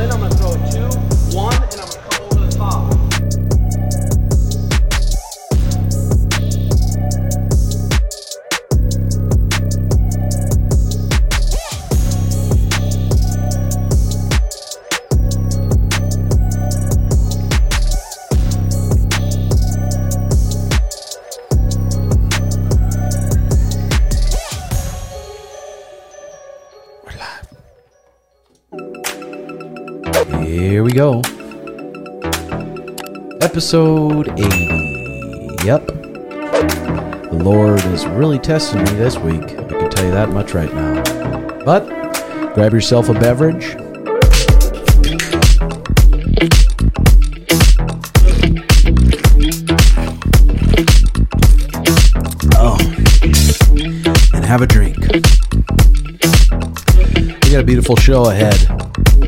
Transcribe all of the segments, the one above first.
in, I'm gonna throw a two, one, and I'm go. Episode 80. Yep. The Lord is really testing me this week. I can tell you that much right now. But grab yourself a beverage. Oh. And have a drink. We got a beautiful show ahead.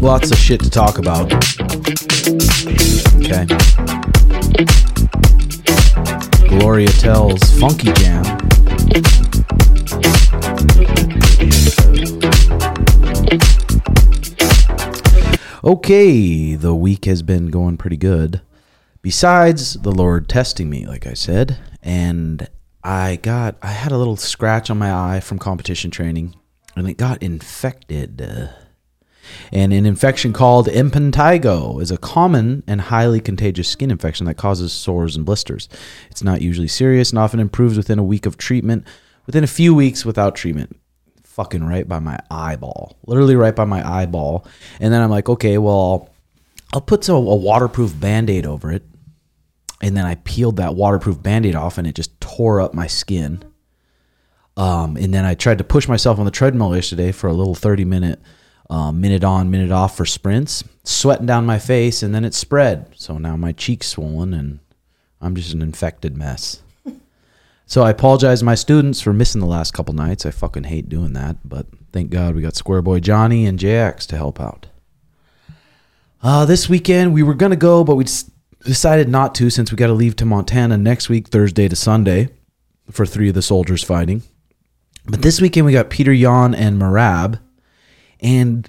Lots of shit to talk about. Okay. Gloria tells Funky Jam. Okay, the week has been going pretty good. Besides the Lord testing me, like I said, and I got I had a little scratch on my eye from competition training, and it got infected. And an infection called impetigo is a common and highly contagious skin infection that causes sores and blisters. It's not usually serious and often improves within a week of treatment, within a few weeks without treatment. Fucking right by my eyeball. Literally right by my eyeball. And then I'm like, okay, well, I'll, put some, a waterproof band aid over it. And then I peeled that waterproof band aid off and it just tore up my skin. Um, and then I tried to push myself on the treadmill yesterday for a little 30 minute um, minute on, minute off for sprints, sweating down my face, and then it spread. So now my cheek's swollen, and I'm just an infected mess. so I apologize to my students for missing the last couple nights. I fucking hate doing that, but thank God we got Square Boy Johnny and JX to help out. Uh, this weekend we were gonna go, but we decided not to since we got to leave to Montana next week, Thursday to Sunday, for three of the soldiers fighting. But this weekend we got Petr Yan and Merab. And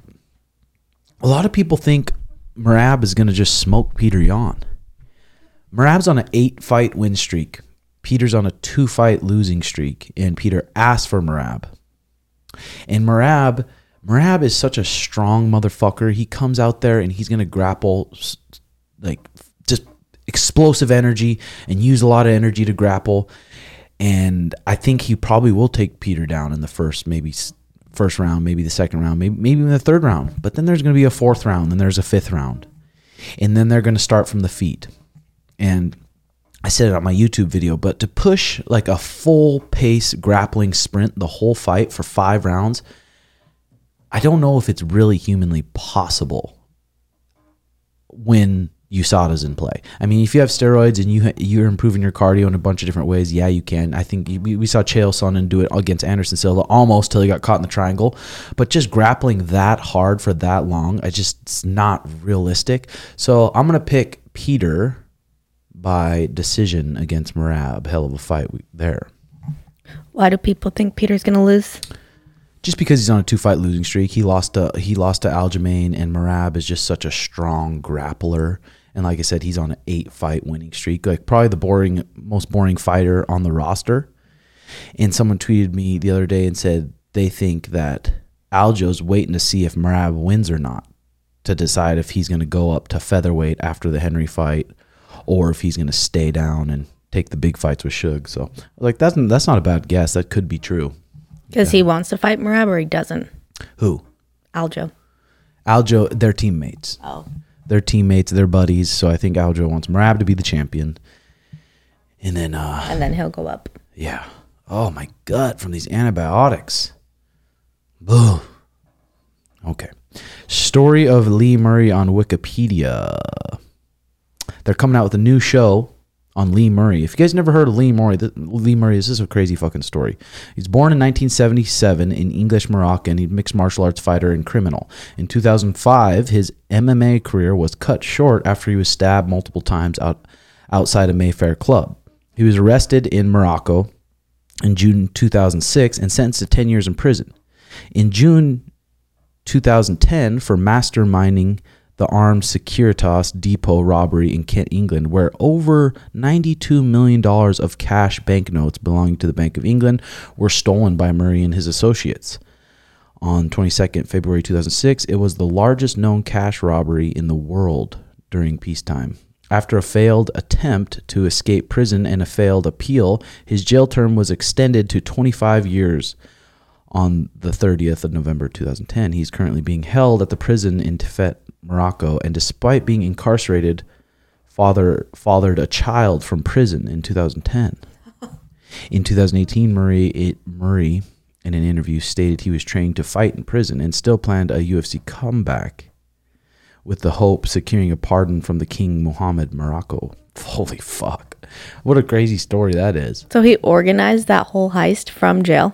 a lot of people think Merab is going to just smoke Petr Yan. Merab's on an eight fight win streak. Peter's on a two fight losing streak. And Peter asked for Merab. And Merab, Merab is such a strong motherfucker. He comes out there and he's going to grapple like just explosive energy and use a lot of energy to grapple. And I think he probably will take Peter down in the first, maybe first round, maybe the second round, maybe maybe in the third round. But then there's going to be a fourth round, then there's a fifth round, and then they're going to start from the feet. And I said it on my YouTube video, but to push like a full pace grappling sprint the whole fight for five rounds, I don't know if it's really humanly possible when USADA's in play. I mean, if you have steroids and you you're improving your cardio in a bunch of different ways, yeah, you can. I think we, we saw Chael Sonnen do it against Anderson Silva almost till he got caught in the triangle. But just grappling that hard for that long, I just it's not realistic. So I'm gonna pick Peter by decision against Merab. Hell of a fight there. Why do people think Peter's going to lose? just because he's on a two fight losing streak, he lost to he lost to Aljamain and Merab is just such a strong grappler. And like I said, he's on an eight fight winning streak. Like probably the boring most boring fighter on the roster. And someone tweeted me the other day and said they think that Aljo's waiting to see if Merab wins or not to decide if he's going to go up to featherweight after the Henry fight or if he's going to stay down and take the big fights with Suge. So like that's that's not a bad guess. That could be true. Because he wants to fight Merab or he doesn't? Who? Aljo. Aljo, they're teammates. Oh. They're teammates, they're buddies. So I think Aljo wants Merab to be the champion. And then, uh, And then he'll go up. yeah. Oh my gut from these antibiotics. Boo. Okay. Story of Lee Murray on Wikipedia. They're coming out with a new show on Lee Murray. If you guys never heard of Lee Murray, Lee Murray, this is a crazy fucking story. He's born in 1977 in English Moroccan. He's mixed martial arts fighter and criminal. In 2005, his MMA career was cut short after he was stabbed multiple times out outside a Mayfair club. He was arrested in Morocco in June 2006 and sentenced to 10 years in prison. In June 2010, for masterminding the armed Securitas depot robbery in Kent, England, where over $92 million of cash banknotes belonging to the Bank of England were stolen by Murray and his associates. On 22nd February 2006, it was the largest known cash robbery in the world during peacetime. After a failed attempt to escape prison and a failed appeal, his jail term was extended to 25 years on the 30th of November 2010. He's currently being held at the prison in Tiflet, Morocco, and despite being incarcerated, father fathered a child from prison in 2010. In 2018, Murray it, Murray in an interview stated he was trained to fight in prison and still planned a UFC comeback with the hope securing a pardon from the King Mohammed Morocco. Holy fuck. What a crazy story that is. So he organized that whole heist from jail.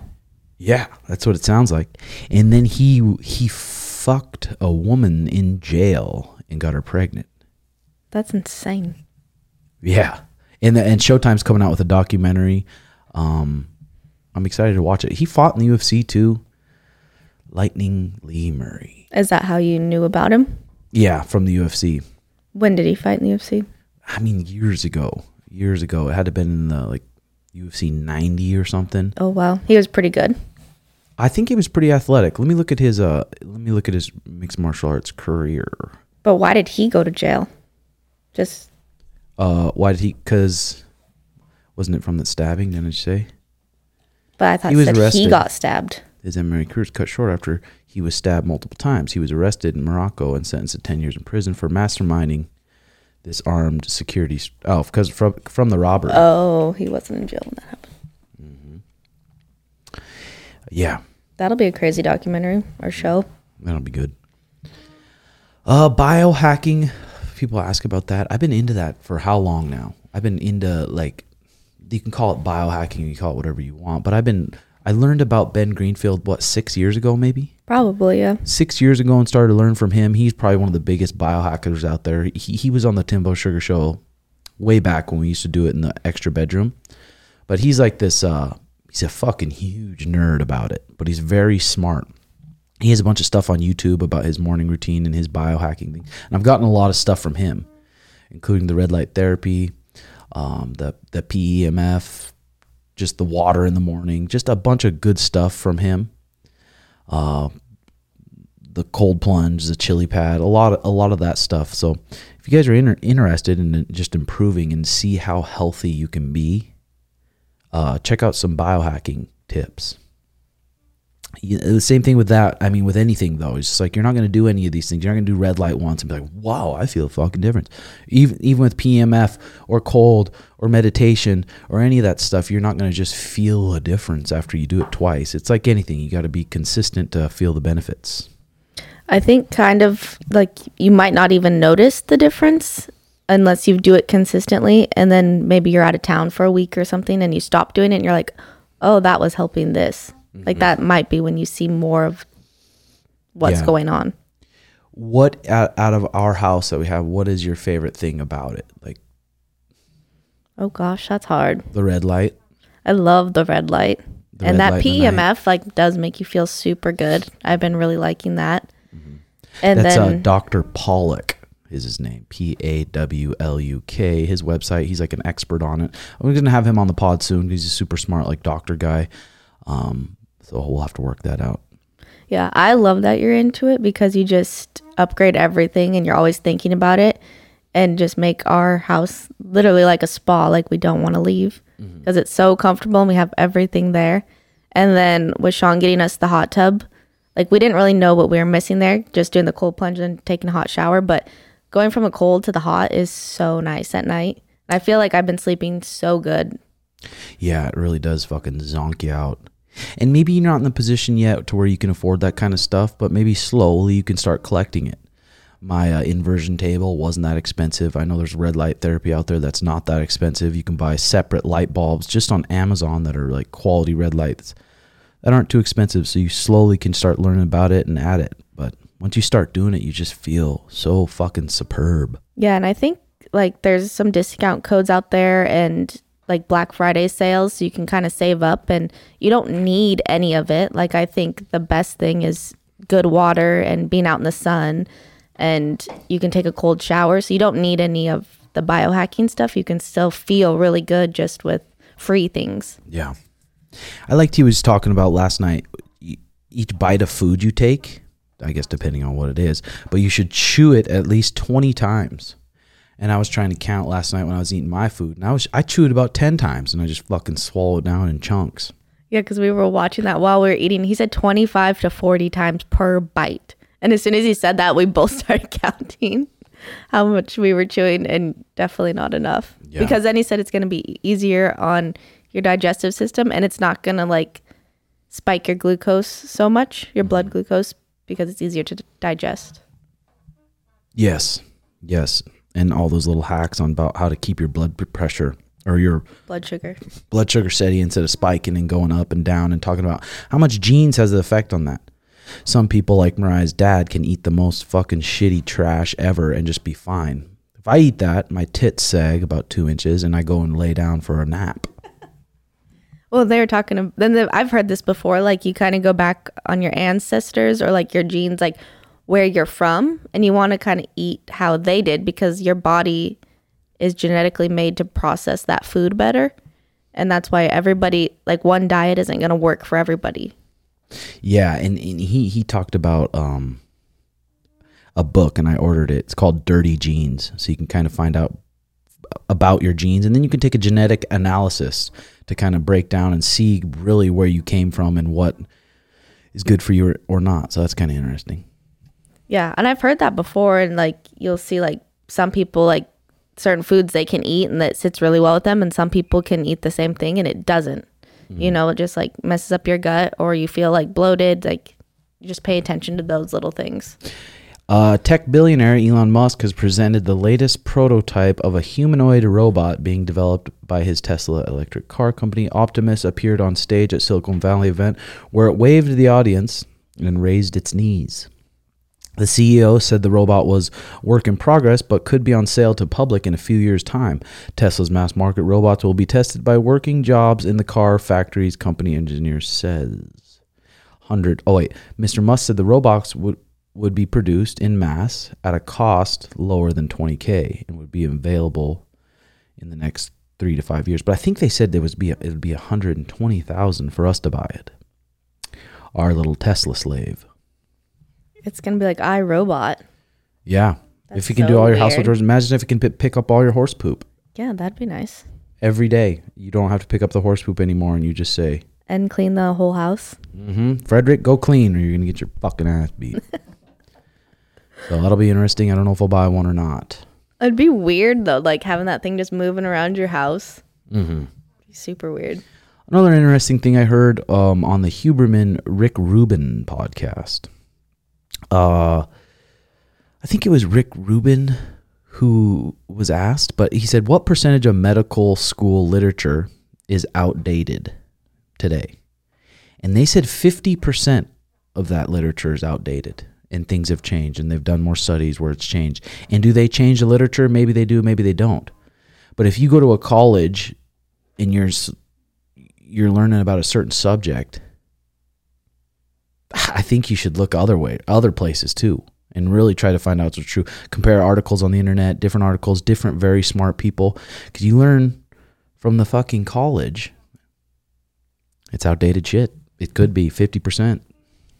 Yeah, that's what it sounds like. And then he he fucked a woman in jail and got her pregnant. That's insane. Yeah. And the, and Showtime's coming out with a documentary. Um I'm excited to watch it. He fought in the UFC too. Lightning Lee Murray. Is that how you knew about him? Yeah, from the UFC. When did he fight in the UFC? I mean years ago. Years ago. It had to have been in the like UFC 90 or something. Oh wow, he was pretty good. I think he was pretty athletic. Let me look at his uh let me look at his mixed martial arts career. But why did he go to jail? Just Uh why did he cuz wasn't it from the stabbing, didn't you say? but I thought He was said he got stabbed. His MMA career was cut short after he was stabbed multiple times. He was arrested in Morocco and sentenced to 10 years in prison for masterminding this armed security. Oh, because from from the robbery. Oh, he wasn't in jail when that happened. Mm-hmm. Yeah, That'll be a crazy documentary or show. that'll be good. Uh, biohacking. People ask about that. I've been into that for how long now? I've been into like, you can call it biohacking. You call it whatever you want. But I've been. I learned about Ben Greenfield what six years ago, maybe. Probably, yeah. six years ago and started to learn from him. He's probably one of the biggest biohackers out there. He, he was on the Timbo Sugar Show way back when we used to do it in the extra bedroom. But he's like this, uh, he's a fucking huge nerd about it, but he's very smart. He has a bunch of stuff on YouTube about his morning routine and his biohacking thing. And I've gotten a lot of stuff from him, including the red light therapy, um, the, the PEMF, just the water in the morning, just a bunch of good stuff from him the cold plunge, the chili pad, a lot of a lot of that stuff. So if you guys are inter- interested in just improving and see how healthy you can be, uh, check out some biohacking tips. You- The same thing with that. I mean, with anything though, it's just like you're not going to do any of these things. You're not going to do red light once and be like, "Wow, I feel a fucking difference." Even even with PMF or cold or meditation or any of that stuff, you're not going to just feel a difference after you do it twice. It's like anything; you got to be consistent to feel the benefits. I think kind of like you might not even notice the difference unless you do it consistently and then maybe you're out of town for a week or something and you stop doing it and you're like, "Oh, that was helping this." Like that might be when you see more of what's Yeah. going on. What out, out of our house that we have? What is your favorite thing about it? Like Oh gosh, that's hard. the red light. I love the red light. The and red that light. PEMF like does make you feel super good. I've been really liking that. And That's uh, then Dr. Pawluk is his name. P A W L U K. His website. He's like an expert on it. I'm gonna have him on the pod soon. He's a super smart like doctor guy. Um, so we'll have to work that out. Yeah, I love that you're into it because you just upgrade everything and you're always thinking about it and just make our house literally like a spa, like we don't want to leave mm-hmm. because it's so comfortable and we have everything there. And then with Sean getting us the hot tub, like we didn't really know what we were missing there, just doing the cold plunge and taking a hot shower. But going from a cold to the hot is so nice at night. I feel like I've been sleeping so good. Yeah, it really does fucking zonk you out. And maybe you're not in the position yet to where you can afford that kind of stuff, but maybe slowly you can start collecting it. My uh, inversion table wasn't that expensive. I know there's red light therapy out there that's not that expensive. You can buy separate light bulbs just on Amazon that are like quality red lights that aren't too expensive. So you slowly can start learning about it and add it. But once you start doing it, you just feel so fucking superb. Yeah, and I think like there's some discount codes out there and like Black Friday sales so you can kind of save up and you don't need any of it. Like I think the best thing is good water and being out in the sun and you can take a cold shower. So you don't need any of the biohacking stuff. You can still feel really good just with free things. Yeah. I liked he was talking about last night. Each bite of food you take, I guess depending on what it is, but you should chew it at least 20 times. And I was trying to count last night when I was eating my food, and I was I chewed about 10 times and I just fucking swallowed down in chunks. Yeah, because we were watching that while we were eating. He said 25 to 40 times per bite. And as soon as he said that, we both started counting how much we were chewing, and definitely not enough. Yeah. Because then he said it's going to be easier on your digestive system and it's not going to like spike your glucose so much, your mm-hmm. blood glucose, because it's easier to digest. Yes. Yes. And all those little hacks on about how to keep your blood pressure or your Blood sugar. blood sugar steady instead of spiking and going up and down and talking about how much genes has the effect on that. Some people like Mariah's dad can eat the most fucking shitty trash ever and just be fine. If I eat that, my tits sag about two inches and I go and lay down for a nap. Well, they're talking. Then the, I've heard this before. Like you kind of go back on your ancestors or like your genes, like where you're from, and you want to kind of eat how they did because your body is genetically made to process that food better, and that's why everybody like one diet isn't going to work for everybody. Yeah, and, and he he talked about um a book and I ordered it. It's called Dirty Genes, so you can kind of find out about your genes and then you can take a genetic analysis to kind of break down and see really where you came from and what is good for you or, or not. So that's kind of interesting. Yeah, and I've heard that before, and like you'll see like some people like certain foods they can eat and that sits really well with them, and some people can eat the same thing and it doesn't. You know, it just like messes up your gut, or you feel like bloated. Like you just pay attention to those little things. Uh, tech billionaire Elon Musk has presented the latest prototype of a humanoid robot being developed by his Tesla electric car company. Optimus appeared on stage at Silicon Valley event where it waved to the audience and raised its knees. The CEO said the robot was work in progress but could be on sale to public in a few years' time. Tesla's mass market robots will be tested by working jobs in the car factories, company engineer says. 100 Oh wait, Mr. Musk said the robots would would be produced in mass at a cost lower than 20k and would be available in the next 3 to 5 years. But I think they said there was be it would be 120,000 for us to buy it. Our little Tesla slave. It's gonna be like iRobot. Yeah. That's if you can so do all your household chores, imagine if you can pi- pick up all your horse poop Yeah, that'd be nice. every day. You don't have to pick up the horse poop anymore, and you just say, And clean the whole house. mm-hmm, "Frederick, go clean, or you're gonna get your fucking ass beat." so that'll be interesting. I don't know if I'll buy one or not. It'd be weird though, like having that thing just moving around your house. Mm-hmm. Be super weird. Another interesting thing I heard um, on the Huberman Rick Rubin podcast. Uh, I think it was Rick Rubin who was asked, but he said, "What percentage of medical school literature is outdated today?" And they said fifty percent of that literature is outdated, and things have changed, and they've done more studies where it's changed. And do they change the literature? Maybe they do, maybe they don't. But if you go to a college and you're you're learning about a certain subject, I think you should look other way, other places too, and really try to find out what's true. Compare articles on the internet, different articles, different very smart people, because you learn from the fucking college. It's outdated shit. It could be fifty percent.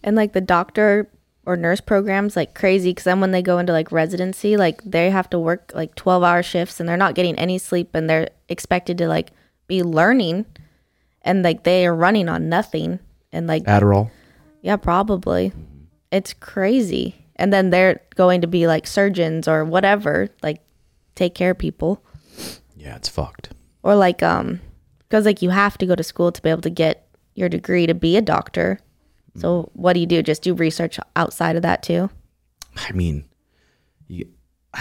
And like the doctor or nurse programs, like crazy. Because then when they go into like residency, like they have to work like twelve hour shifts and they're not getting any sleep and they're expected to like be learning, and like they are running on nothing. And like Adderall. Yeah, probably, it's crazy. And then they're going to be like surgeons or whatever, like take care of people. Yeah, it's fucked. or like um because like you have to go to school to be able to get your degree to be a doctor so what do you do just do research outside of that too I mean, you,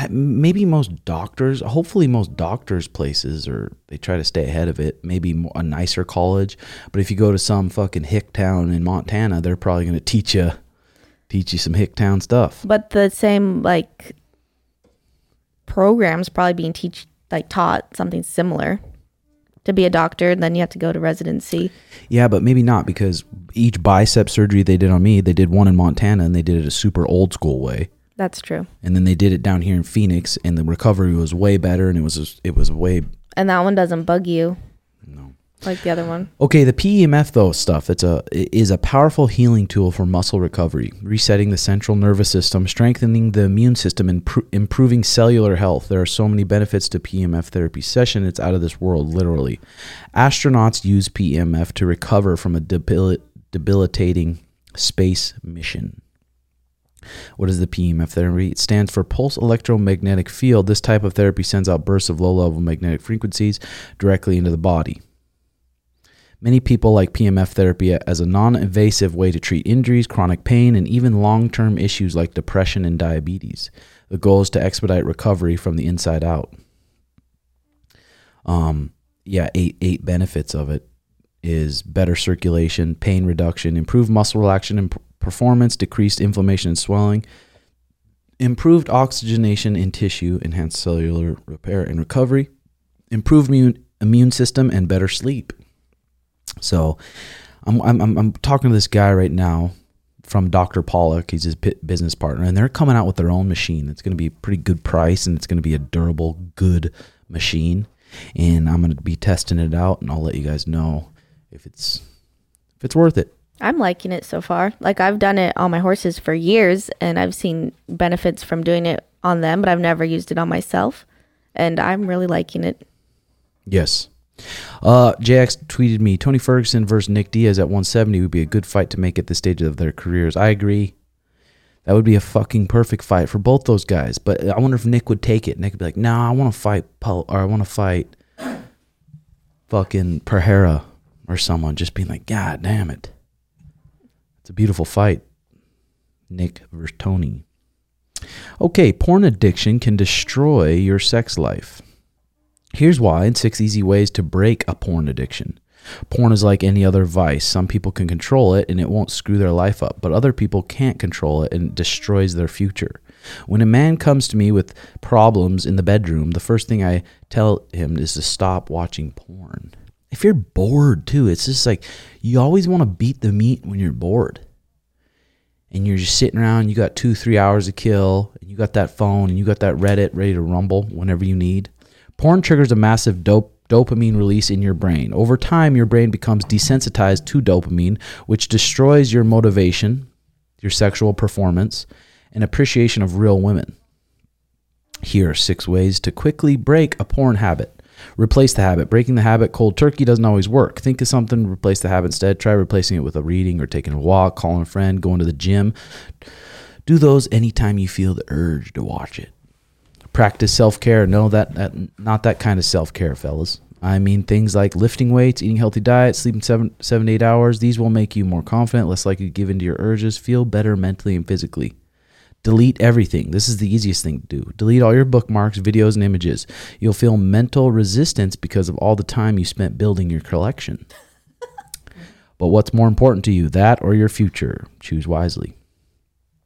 maybe most doctors, hopefully most doctors' places, or they try to stay ahead of it. Maybe a nicer college, but if you go to some fucking hick town in Montana, they're probably going to teach you teach you some hick town stuff. but the same like programs probably being teach like taught something similar to be a doctor and then you have to go to residency Yeah, but maybe not because each bicep surgery they did on me, they did one in Montana and they did it a super old school way. That's true. And then they did it down here in Phoenix, and the recovery was way better, and it was it was way And that one doesn't bug you no. like the other one. Okay, the PEMF though stuff it's a is a powerful healing tool for muscle recovery, resetting the central nervous system, strengthening the immune system, and pr- improving cellular health. There are so many benefits to PEMF therapy session; it's out of this world, literally. Astronauts use PEMF to recover from a debil- debilitating space mission. What is the PEMF therapy? It stands for pulse electromagnetic field. This type of therapy sends out bursts of low level magnetic frequencies directly into the body. Many people like PMF therapy as a non invasive way to treat injuries, chronic pain, and even long term issues like depression and diabetes. The goal is to expedite recovery from the inside out. Um, yeah, eight eight benefits of it is better circulation, pain reduction, improved muscle relaxation performance, decreased inflammation and swelling, improved oxygenation in tissue, enhanced cellular repair and recovery, improved immune, immune system, and better sleep. So, I'm, I'm I'm talking to this guy right now from Dr. Pawluk. He's his business partner, and they're coming out with their own machine. It's going to be a pretty good price, and it's going to be a durable, good machine. And I'm going to be testing it out, and I'll let you guys know if it's if it's worth it. I'm liking it so far. Like I've done it on my horses for years and I've seen benefits from doing it on them, but I've never used it on myself. And I'm really liking it. Yes. Uh, JX tweeted me Tony Ferguson versus Nick Diaz at 170 would be a good fight to make at this stage of their careers. I agree. That would be a fucking perfect fight for both those guys. But I wonder if Nick would take it. Nick would be like, "Nah, I want to fight Paul, or I want to fight fucking Pereira or someone." Just being like, "God damn it, it's a beautiful fight." Nick versus Tony. Okay, porn addiction can destroy your sex life. Here's why and six easy ways to break a porn addiction. Porn is like any other vice. Some people can control it and it won't screw their life up, but other people can't control it and it destroys their future. When a man comes to me with problems in the bedroom, the first thing I tell him is to stop watching porn. If you're bored too, it's just like you always want to beat the meat when you're bored and you're just sitting around, you got two, three hours to kill, and you got that phone and you got that Reddit ready to rumble whenever you need. Porn triggers a massive dope dopamine release in your brain. Over time, your brain becomes desensitized to dopamine, which destroys your motivation, your sexual performance, and appreciation of real women. Here are six ways to quickly break a porn habit. Replace the habit. Breaking the habit cold turkey doesn't always work. Think of something, replace the habit instead. Try replacing it with a reading or taking a walk, calling a friend, going to the gym. Do those anytime you feel the urge to watch it. Practice self care. No, that, that not that kind of self care, fellas. I mean things like lifting weights, eating healthy diet, sleeping seven seven eight hours. These will make you more confident, less likely to give in to your urges, feel better mentally and physically. Delete everything. This is the easiest thing to do. Delete all your bookmarks, videos, and images. You'll feel mental resistance because of all the time you spent building your collection. but what's more important to you, that or your future? Choose wisely.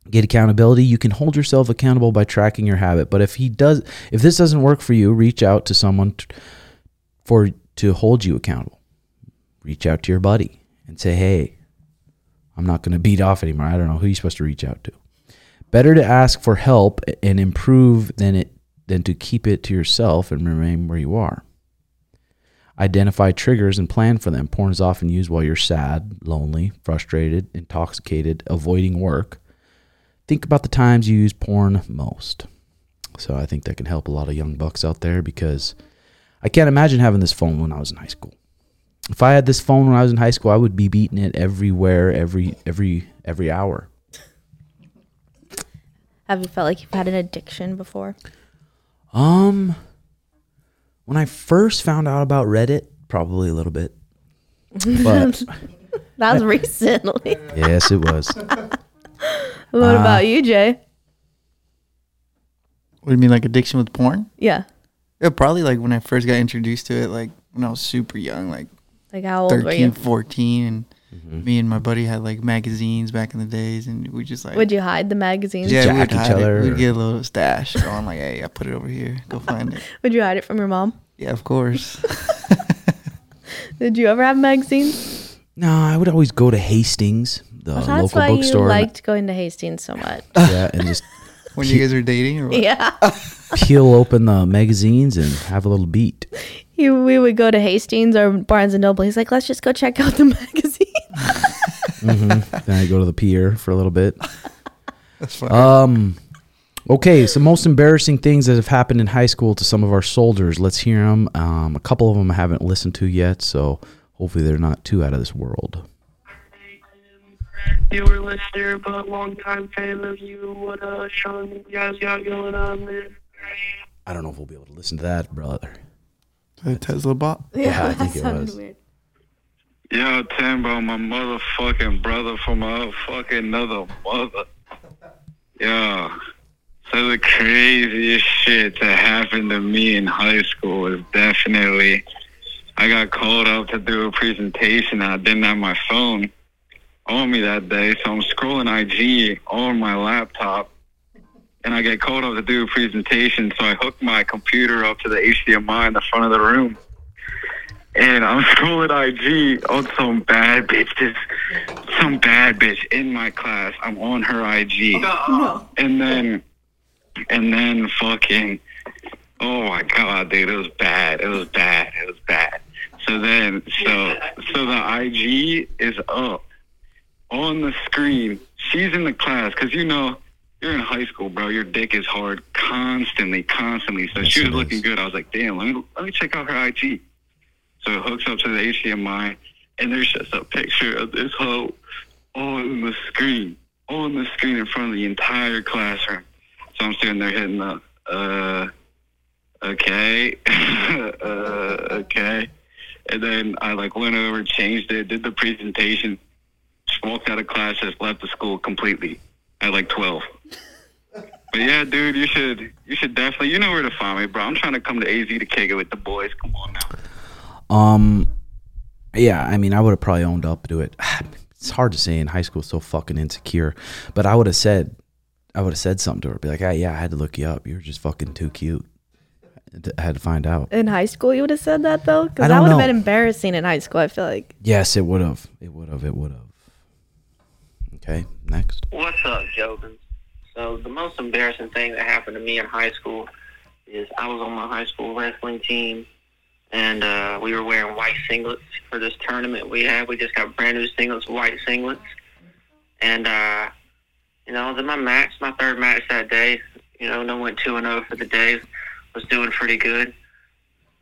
Get accountability. You can hold yourself accountable by tracking your habit. But if he does, if this doesn't work for you, reach out to someone t- for to hold you accountable. Reach out to your buddy and say, "Hey, I'm not going to beat off anymore. I don't know who you're supposed to reach out to." Better to ask for help and improve than it than to keep it to yourself and remain where you are. Identify triggers and plan for them. Porn is often used while you're sad, lonely, frustrated, intoxicated, avoiding work. Think about the times you use porn most. So I think that can help a lot of young bucks out there because I can't imagine having this phone when I was in high school. If I had this phone when I was in high school, I would be beating it everywhere, every every every hour. Have you felt like you've had an addiction before? Um, when I first found out about Reddit, probably a little bit, but That was recently. yes, it was. what Uh, about you, Jay? What do you mean, like addiction with porn? Yeah. Yeah, probably like when I first got introduced to it, like when I was super young, like Like how old were 13, you? 14, and Mm-hmm. me and my buddy had like magazines back in the days, and we just like Would you hide the magazines? yeah, we'd each hide other It. We'd get a little stash going, like, hey, I put it over here, go find it. Would you hide it from your mom? Yeah, of course. Did you ever have magazines? No, I would always go to Hastings, the Well, that's local why you bookstore. and- liked going to Hastings so much. yeah, and just when you guys are dating or what? Yeah. Peel open the magazines and have a little beat. he, we would go to Hastings or Barnes and Noble. He's like, let's just go check out the magazine. Then I go to the pier for a little bit. That's fine. Um, okay, so most embarrassing things that have happened in high school to some of our soldiers. Let's hear them. Um, a couple of them I haven't listened to yet, so hopefully they're not too out of this world. Viewer, listener, but long time fan of you. What uh, Sean, you guys got going on there? I don't know if we'll be able to listen to that, brother. the Tesla bot. Yeah, I that think it was. weird. Yo, Timbo, my motherfucking brother from a fucking another mother. Yo, so the craziest shit that happened to me in high school was definitely I got called up to do a presentation. and I didn't have my phone on me that day, so I'm scrolling IG on my laptop. And I get called up to do a presentation, so I hook my computer up to the HDMI in the front of the room and I'm scrolling IG on some bad bitch, just some bad bitch in my class. I'm on her IG, and then, and then fucking, oh my god, dude, it was bad. It was bad. It was bad. So then, so so the IG is up on the screen. She's in the class because you know. You're in high school, bro. Your dick is hard constantly, constantly. So Yes, she was looking is. good. I was like, damn, let me let me check out her IG. So it hooks up to the HDMI, and there's just a picture of this hoe on the screen, on the screen in front of the entire classroom. So I'm sitting there hitting the, uh, okay, uh, okay. And then I like went over, changed it, did the presentation, just walked out of class, just left the school completely at like 12. But yeah, dude, you should you should definitely you know where to find me, bro. I'm trying to come to AZ to kick it with the boys. Come on now. Um, yeah, I mean, I would have probably owned up to it. It's hard to say in high school, so fucking insecure. But I would have said, I would have said something to her, be like, ah, yeah, I had to look you up. You were just fucking too cute. I had to find out. In high school, you would have said that though, because that would have been embarrassing in high school. I feel like. Yes, it would have. It would have. It would have. Okay, next. What's up, Jobin? So the most embarrassing thing that happened to me in high school is I was on my high school wrestling team, and uh, we were wearing white singlets for this tournament we had. We just got brand new singlets, white singlets, and uh, you know, in my match, my third match that day. You know, no went two and zero for the day. Was doing pretty good,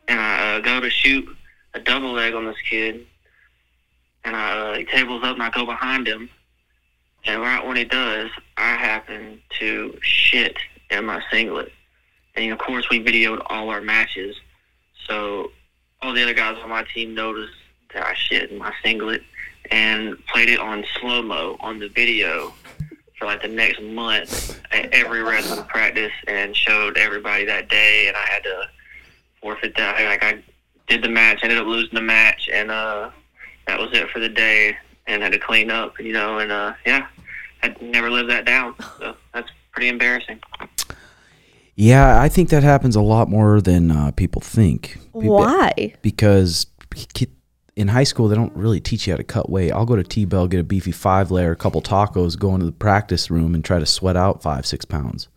and I uh, go to shoot a double leg on this kid, and I uh, he tables up, and I go behind him. And right when he does, I happen to shit in my singlet. And of course, we videoed all our matches. So all the other guys on my team noticed that I shit in my singlet and played it on slow mo on the video for like the next month at every wrestling practice and showed everybody that day. And I had to forfeit that. Like I did the match, ended up losing the match, and uh, that was it for the day. And had to clean up, you know, and uh, yeah, I never lived that down. So that's pretty embarrassing. Yeah, I think that happens a lot more than uh, people think. Why? Because in high school, they don't really teach you how to cut weight. I'll go to T Bell, get a beefy five layer, a couple tacos, go into the practice room and try to sweat out five, six pounds.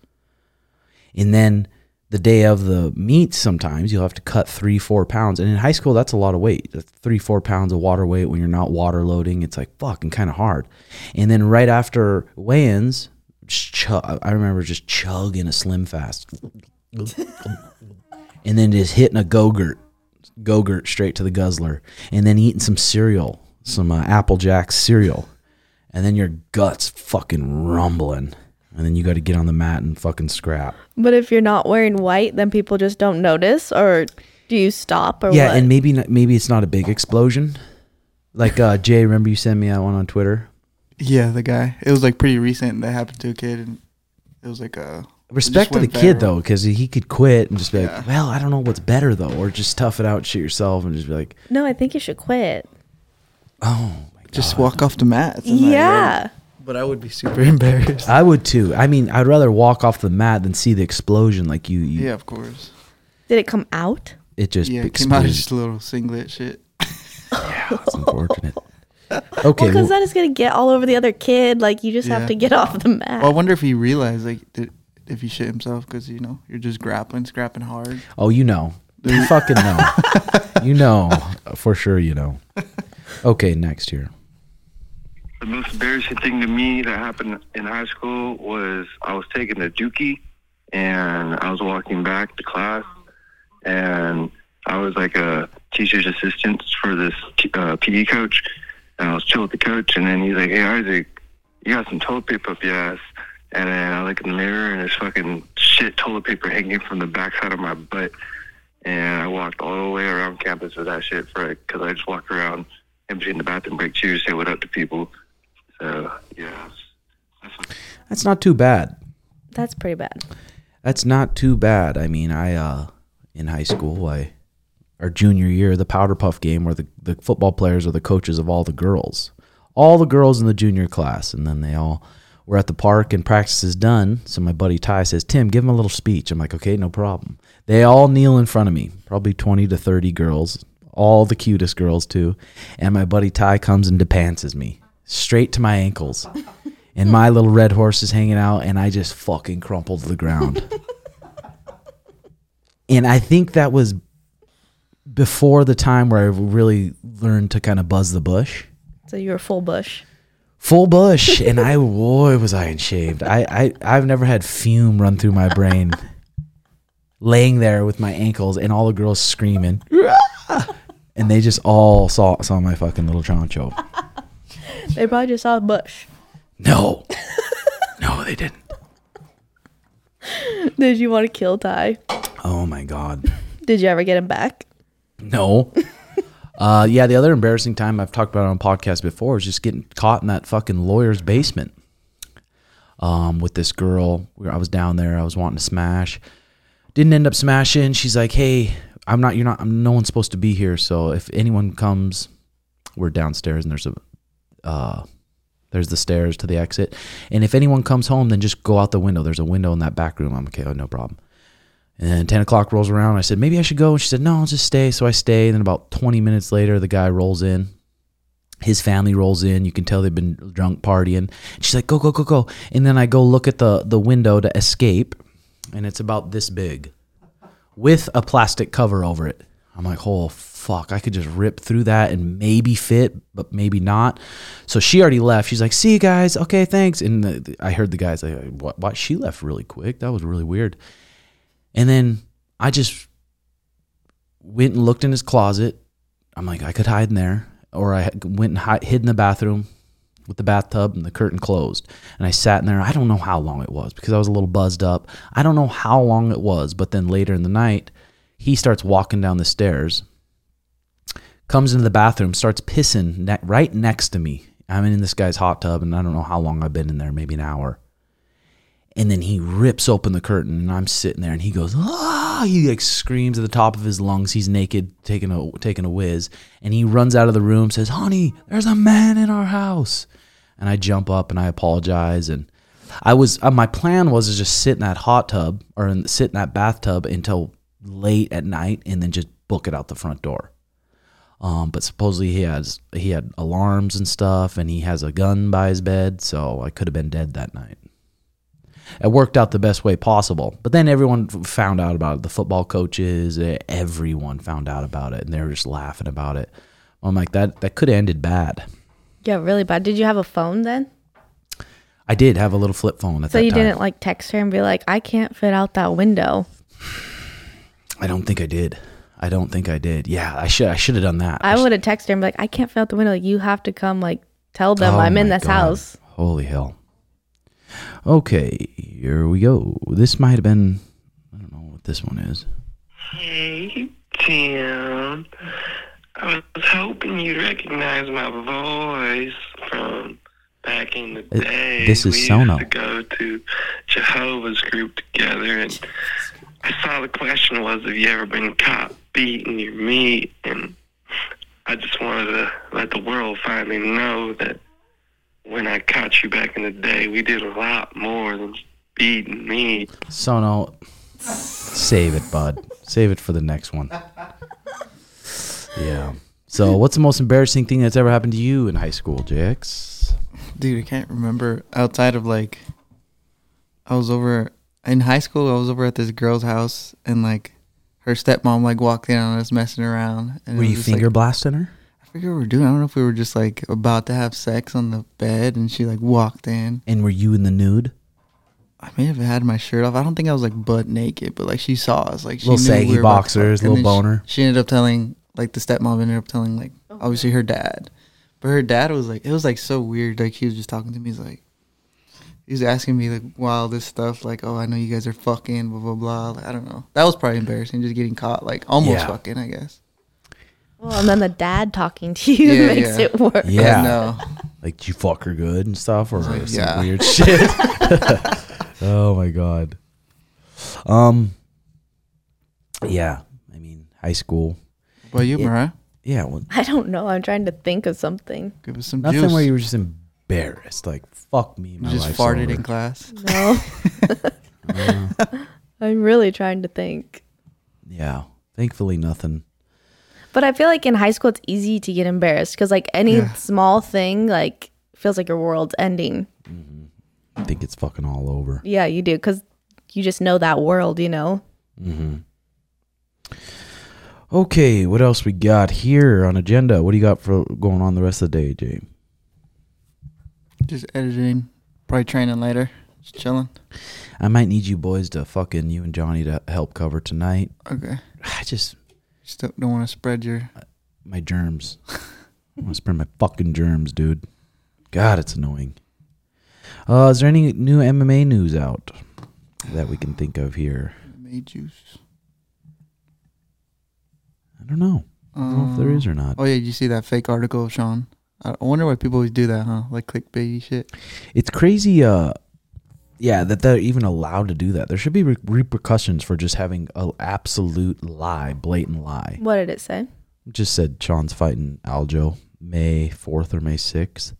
And then the day of the meet, sometimes you'll have to cut three, four pounds. And in high school, that's a lot of weight. That's three, four pounds of water weight when you're not water loading. It's like fucking kind of hard. And then right after weigh ins, I remember just chugging a slim fast. and then just hitting a go-gurt, go-gurt straight to the guzzler, and then eating some cereal, some uh, Apple Jacks cereal, and then your guts fucking rumbling, and then you got to get on the mat and fucking scrap. But if you're not wearing white, then people just don't notice, or do you stop, or yeah, what? and maybe not, maybe it's not a big explosion. Like uh, Jay, remember you sent me that one on Twitter? Yeah, the guy. It was like pretty recent that happened to a kid, and it was like uh, a Respect to the went kid though, because he could quit and just be Yeah. like, "Well, I don't know what's better though," or just tough it out, shit yourself, and just be like, no, I think you should quit. "Oh my god." just walk off the mat. Yeah. right. But I would be super embarrassed. I would too. I mean, I'd rather walk off the mat than see the explosion. Like you, you yeah, of course. Did it come out? it just Yeah, it came out just a little singlet shit. yeah, It's unfortunate. Well, Okay, because well, then it's gonna get all over the other kid. Like you just Yeah. have to get off the mat. Well, I wonder if he realized like did if he shit himself because you know you're just grappling, scrapping hard. Oh, you know. You fucking know. you know. For sure you know. Okay, next year. The most embarrassing thing to me that happened in high school was I was taking the dookie and I was walking back to class and I was like a teacher's assistant for this uh, PE coach and I was chill with the coach and then he's like, hey Isaac, you got some toilet paper up your ass. And then I look in the mirror and there's fucking shit toilet paper hanging from the backside of my butt. And I walked all the way around campus with that shit for because I just walk around in between the bathroom break too, say what up to people. So yeah, that's what That's not too bad. That's pretty bad. That's not too bad. I mean, I uh in high school, I our junior year, the powder puff game where the, the football players are the coaches of all the girls. All the girls in the junior class, and then they all were at the park and practice is done. So my buddy Ty says, Tim, give him a little speech. I'm like, okay, no problem. They all kneel in front of me, probably 20 to 30 girls, all the cutest girls too. And my buddy Ty comes and depantses me straight to my ankles. And my little red horse is hanging out, and I just fucking crumpled to the ground. and I think that was before the time where I really learned to kind of buzz the bush. So you were full bush. Full bush, and I boy was I unshaved. I, I I've never had fume run through my brain. Laying there with my ankles and all the girls screaming, and they just all saw saw my fucking little choncho. They probably just saw a bush. No, no, they didn't. Did you want to kill Ty? Oh my god. Did you ever get him back? No. Uh, yeah, the other embarrassing time I've talked about on podcast before is just getting caught in that fucking lawyer's basement. Um, with this girl, I was down there, I was wanting to smash, didn't end up smashing. She's like, "Hey, I'm not. You're not. I'm, no one's supposed to be here. So if anyone comes, we're downstairs and there's a, uh, there's the stairs to the exit. And if anyone comes home, then just go out the window. There's a window in that back room. I'm okay. Oh, no problem. And 10 o'clock rolls around. I said, maybe I should go. And she said, no, I'll just stay. So I stay. And then about 20 minutes later, the guy rolls in. His family rolls in. You can tell they've been drunk partying. She's like, go, go, go, go. And then I go look at the, the window to escape. And it's about this big with a plastic cover over it. I'm like, oh, fuck. I could just rip through that and maybe fit, but maybe not. So she already left. She's like, see you guys. Okay, thanks. And the, the- I heard the guys like, what, what? She left really quick. That was really weird. And then I just went and looked in his closet. I'm like, I could hide in there. Or I went and hi- hid in the bathroom with the bathtub and the curtain closed. And I sat in there. I don't know how long it was because I was a little buzzed up. I don't know how long it was. But then later in the night, he starts walking down the stairs, comes into the bathroom, starts pissing ne- right next to me. I'm in this guy's hot tub and I don't know how long I've been in there, maybe an hour. And then he rips open the curtain, and I'm sitting there, and he goes, "Ah!" He like screams at the top of his lungs. He's naked, taking a taking a whiz, and he runs out of the room, says, "Honey, there's a man in our house." And I jump up and I apologize, and I was uh, my plan was to just sit in that hot tub or in, sit in that bathtub until late at night, and then just book it out the front door. Um, but supposedly he has he had alarms and stuff, and he has a gun by his bed, so I could have been dead that night it worked out the best way possible. But then everyone found out about it. The football coaches, eh, everyone found out about it, and they were just laughing about it. I'm like, that that could have ended bad. Yeah, really bad. Did you have a phone then? I did have a little flip phone at So you time. didn't like text her and be like, I can't fit out that window. I don't think I did. I don't think I did. Yeah, I should. I should have done that. I sh- would have texted her and be like, I can't fit out the window. You have to come like tell them Oh I'm in this God. house. Holy hell. Okay, here we go. This might have been. I don't know what this one is. Hey, Tim. I was hoping you'd recognize my voice from back in the Uh, day. this is we Sono. used to go to Jehovah's group together, and I saw the question was, have you ever been caught beating your meat? And I just wanted to let the world finally know that when I caught you back in the day, we did a lot more than beating meat. Sono, save it, bud. Save it for the next one. Yeah. So, what's the most embarrassing thing that's ever happened to you in high school, JX? Dude, I can't remember outside of like I was over in high school, I was over at this girl's house, and like her stepmom like walked in on us messing around. And Were you just, finger Like, blasting her? I forget what we were doing. I don't know if we were just like about to have sex on the bed, and she like walked in. And were you in the nude? I may have had my shirt off. I don't think I was like butt naked, but like she saw us. Like she Little knew saggy we were about to boxers, little then she- boner. She, ended up telling like the stepmom ended up telling like obviously her dad, but her dad was like it was like so weird. Like he was just talking to me. He's like he was asking me like wild this stuff like oh I know you guys are fucking blah blah blah. Like, I don't know. That was probably embarrassing just getting caught like almost Yeah. fucking I guess. Well, and then the dad talking to you Yeah, makes yeah. it worse. Yeah. No. Like, did you fuck her good and stuff, or like, some yeah. weird shit? oh my god. Um. Yeah, I mean, high school. But you, Yeah. Mariah, Yeah, well, I don't know. I'm trying to think of something. give us some nothing juice. where you were just embarrassed. Like, fuck me, You just life's farted over. in class. No. I'm really trying to think. Yeah, thankfully nothing. But I feel like in high school it's easy to get embarrassed because like any Yeah. small thing like feels like your world's ending. Mm-hmm. I think it's fucking all over. Yeah, you do because you just know that world, you know. Mm-hmm. Okay, what else we got here on agenda? What do you got for going on the rest of the day, Jay? Just editing, probably training later. Just chilling. I might need you boys to fucking you and Johnny to help cover tonight. Okay. I just Just don't, want to spread your. my germs. I want to spread my fucking germs, dude. God, it's annoying. Uh, is there any new MMA news out that we can think of here? May juice. I don't know. I don't know if there is or not. Oh yeah, did you see that fake article Sean? I I wonder why people always do that, huh? Like clickbaity shit. It's crazy. Uh, yeah, that they're even allowed to do that. There should be re- repercussions for just having an absolute lie, blatant lie. What did it say? just said Sean's fighting Aljo May 4th or May 6th.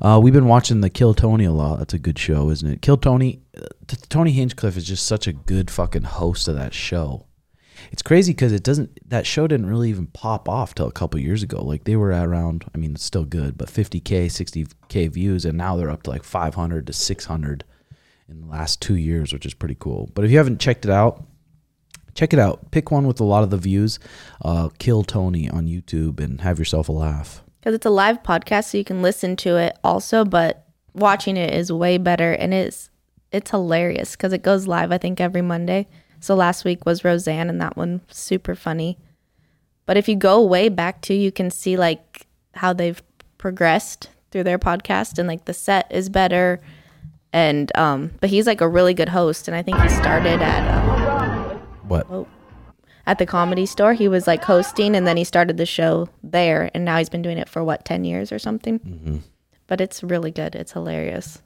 Uh, we've been watching the Kill Tony a lot. That's a good show, isn't it? Kill Tony. Uh, Tony Hinchcliffe is just such a good fucking host of that show. It's crazy because it doesn't. That show didn't really even pop off till a couple years ago. Like they were at around. I mean, it's still good, but 50k, 60k views, and now they're up to like 500 to 600 in the last two years, which is pretty cool. But if you haven't checked it out, check it out. Pick one with a lot of the views. Uh, Kill Tony on YouTube and have yourself a laugh. Because it's a live podcast, so you can listen to it also, but watching it is way better and it's it's hilarious because it goes live I think every Monday. So last week was Roseanne and that one super funny. But if you go way back too, you can see like how they've progressed through their podcast and like the set is better and um but he's like a really good host and I think he started at um, What? at the comedy store. He was like hosting and then he started the show there and now he's been doing it for what 10 years or something. Mm-hmm. But it's really good. It's hilarious.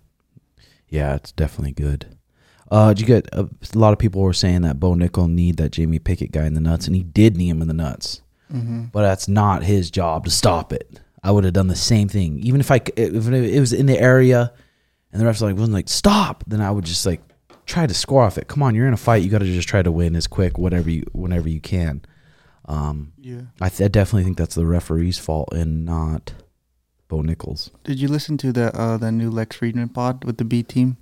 Yeah, it's definitely good. Uh, did you get a, a lot of people were saying that Bo Nickal need that Jamie Pickett guy in the nuts, and he did knee him in the nuts. But that's not his job to stop it. I would have done the same thing, even if I c- if it was in the area, and the refs like wasn't like stop, then I would just like try to score off it. Come on, you're in a fight, you got to just try to win as quick, whatever you whenever you can. Um, Yeah. I, th- I definitely think that's the referee's fault and not Bo Nickal's. Did you listen to the uh the new Lex Fridman pod with the B team?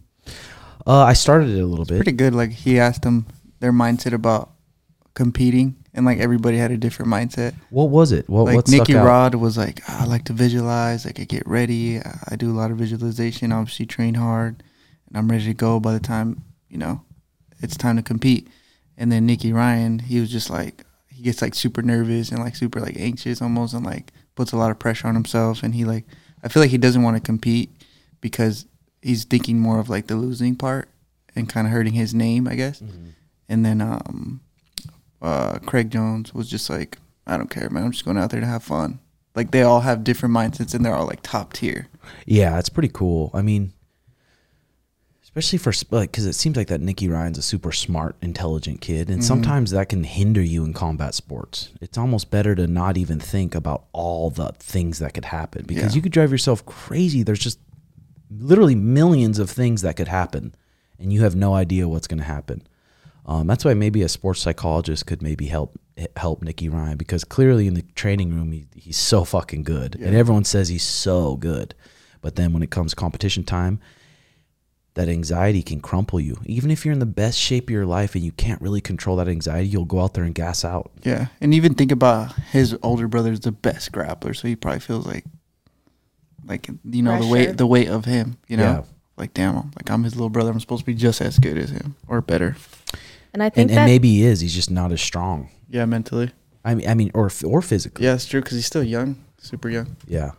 Uh, I started it a little bit. Pretty good. Like he asked them their mindset about competing, and like everybody had a different mindset. What was it? What like what out? Rod was like, "Ah, I like to visualize, like I get ready. I I do a lot of visualization. Obviously, train hard, and I'm ready to go by the time you know it's time to compete. And then Nicky Ryan, he was just like he gets like super nervous and like super like anxious almost, and like puts a lot of pressure on himself. And he like I feel like he doesn't want to compete because he's thinking more of like the losing part and kind of hurting his name, I guess. And then um, uh, Craig Jones was just like, I don't care, man. I'm just going out there to have fun. Like they all have different mindsets and they're all like top tier. Yeah, it's pretty cool. I mean, especially for like because it seems like that Nicky Ryan's a super smart, intelligent kid, and sometimes that can hinder you in combat sports. It's almost better to not even think about all the things that could happen because Yeah. you could drive yourself crazy. There's just literally millions of things that could happen, and you have no idea what's going to happen. Um, that's why maybe a sports psychologist could maybe help help Nicky Ryan because clearly in the training room he, he's so fucking good, and everyone says he's so good, but then when it comes competition time, that anxiety can crumple you. Even if you're in the best shape of your life and you can't really control that anxiety, you'll go out there and gas out. Yeah, and even think about his older brother's the best grappler, so he probably feels like, like you know the weight the weight of him. You know, Yeah. like damn, like I'm his little brother. I'm supposed to be just as good as him or better. And I think And, that and maybe he is. He's just not as strong. Yeah, mentally. I mean, I mean, or or physically. Yeah, it's true because he's still young, super young. Yeah.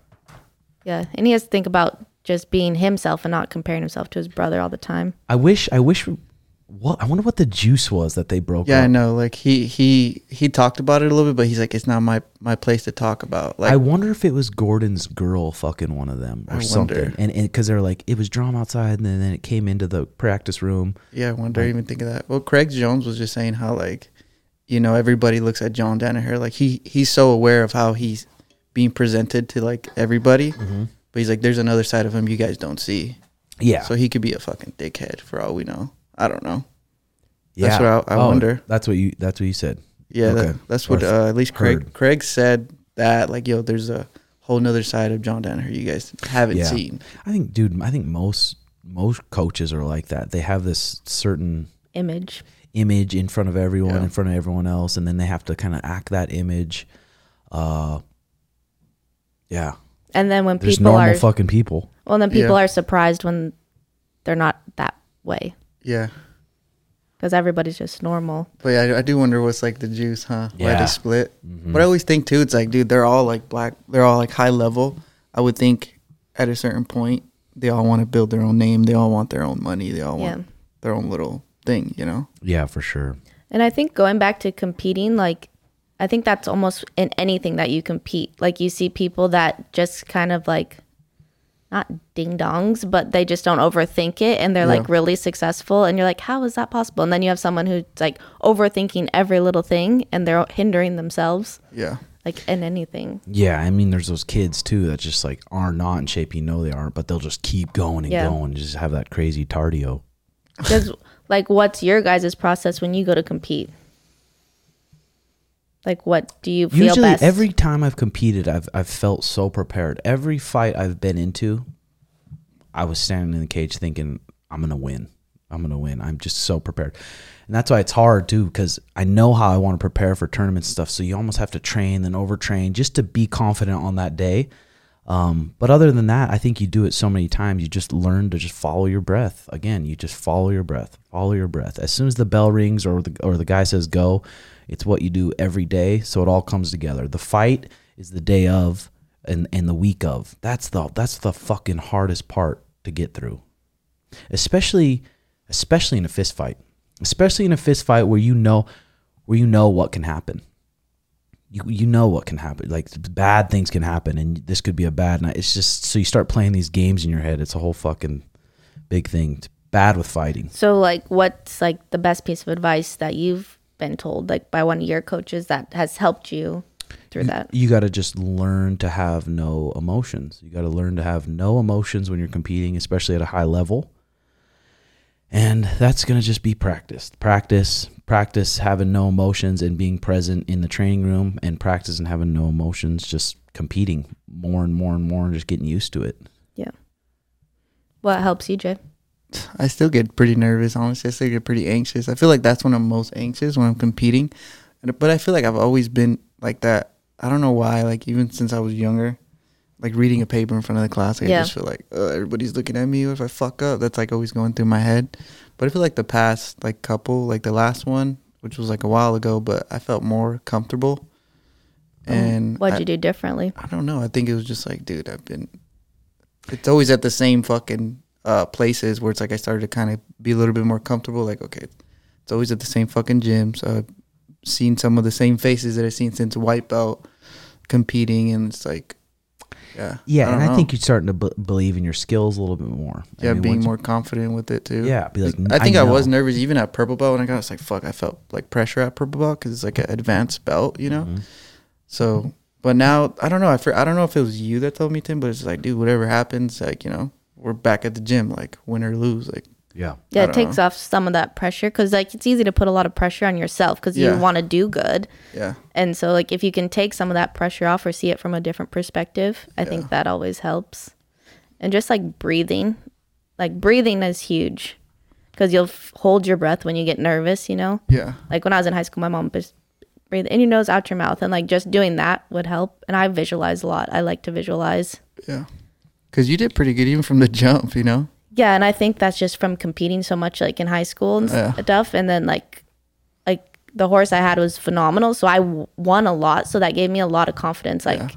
yeah, and he has to think about just being himself and not comparing himself to his brother all the time. I wish. I wish. What I wonder what the juice was that they broke. Yeah, up. I know. Like he he he talked about it a little bit, but he's like, it's not my my place to talk about. Like, I wonder if it was Gordon's girl fucking one of them or I something. wonder. And because they're like, it was drama outside, and then, then it came into the practice room. yeah, I wonder. I even think of that. Well, Craig Jones was just saying how like, you know, everybody looks at John Danaher like he he's so aware of how he's being presented to like everybody, Mm-hmm. but he's like, there's another side of him you guys don't see. Yeah. So he could be a fucking dickhead for all we know. I don't know. yeah. that's what I- I wonder. That's what you. That's what you said. Yeah, Okay. that, that's what uh, at least Craig heard. Craig said that like yo, there's a whole nother side of John Danaher you guys haven't Yeah. seen. I think, dude. I think most most coaches are like that. They have this certain Image. image in front of everyone, Yeah. in front of everyone else, and then they have to kind of act that image. Uh, yeah. And then when There's people normal are fucking people. well, then people Yeah. are surprised when they're not that way Yeah. because everybody's just normal. But yeah, I, I do wonder what's like the juice, huh? Why Yeah. Mm-hmm. they split. But I always think too, it's like, dude, they're all like black. They're all like high level. I would think at a certain point, they all want to build their own name. They all want their own money. They all Yeah. want their own little thing, you know? Yeah, for sure. And I think going back to competing, like, I think that's almost in anything that you compete. Like, you see people that just kind of like, not ding dongs, but they just don't overthink it and they're like really successful. And you're like, how is that possible? And then you have someone who's like overthinking every little thing and they're hindering themselves, Yeah. like in anything. Yeah, I mean, there's those kids too that just like are not in shape. You know they aren't, but they'll just keep going and Yeah. going. Just have that crazy tardio. Because, like, what's your guys' process when you go to compete? Like, what do you feel Usually, best? every time I've competed, I've I've felt so prepared. Every fight I've been into, I was standing in the cage thinking, "I'm gonna win. I'm gonna win." I'm just so prepared, and that's why it's hard too because I know how I want to prepare for tournament stuff. So you almost have to train and overtrain just to be confident on that day. Um, but other than that, I think you do it so many times. You just learn to just follow your breath. Again, you just follow your breath. Follow your breath. As soon as the bell rings or the or the guy says go, it's what you do every day. So it all comes together. The fight is the day of and and the week of. That's the that's the fucking hardest part to get through. Especially especially in a fist fight. Especially in a fist fight where you know where you know what can happen you you know what can happen. Like bad things can happen, and this could be a bad night. It's just so you start playing these games in your head. It's a whole fucking big thing. It's bad with fighting. So, like, what's like the best piece of advice that you've been told, like by one of your coaches, that has helped you through that? You got to just learn to have no emotions. You got to learn to have no emotions when you're competing, especially at a high level. And that's going to just be practice. Practice, practice having no emotions and being present in the training room and practice and having no emotions, just competing more and more and more and just getting used to it. Yeah. What helps you, Jay? I still get pretty nervous, honestly. I still get pretty anxious. I feel like that's when I'm most anxious when I'm competing. But I feel like I've always been like that. I don't know why. Like even since I was younger, like reading a paper in front of the class, like, Yeah. I just feel like uh, everybody's looking at me. If I fuck up? That's like always going through my head. But I feel like the past like couple, like the last one, which was like a while ago, but I felt more comfortable. And What'd I- you do differently? I don't know. I think it was just like, dude, I've been. It's always at the same fucking uh, places where it's like I started to kind of be a little bit more comfortable. Like, okay, it's always at the same fucking gym. So I've seen some of the same faces that I've seen since white belt competing, and it's like, yeah, Yeah, and don't I think you're starting to b- believe in your skills a little bit more. I yeah, mean, being more confident with it too. Yeah, be like, I think I, was nervous even at purple belt when I got. It's like fuck, I felt like pressure at purple belt because it's like an advanced belt, you know. Mhm. So, but now I don't know. I, fr- I don't know if it was you that told me Tim, but it's like, dude, whatever happens, like you know, we're back at the gym, like win or lose, like Yeah, Yeah, it don't takes off some of that pressure because, like, it's easy to put a lot of pressure on yourself because Yeah. you want to do good. yeah, And so, like, if you can take some of that pressure off or see it from a different perspective, I think that always helps. And just like breathing, like breathing is huge because you'll f- hold your breath when you get nervous. You know, Yeah. like when I was in high school, my mom just breathe in your nose, out your mouth, and like just doing that would help. And I visualize a lot. I like to visualize. Yeah. Because you did pretty good even from the jump, you know? Yeah, and I think that's just from competing so much, like in high school and Yeah. stuff. And then like, like the horse I had was phenomenal, so I w- won a lot. So that gave me a lot of confidence. Like, Yeah.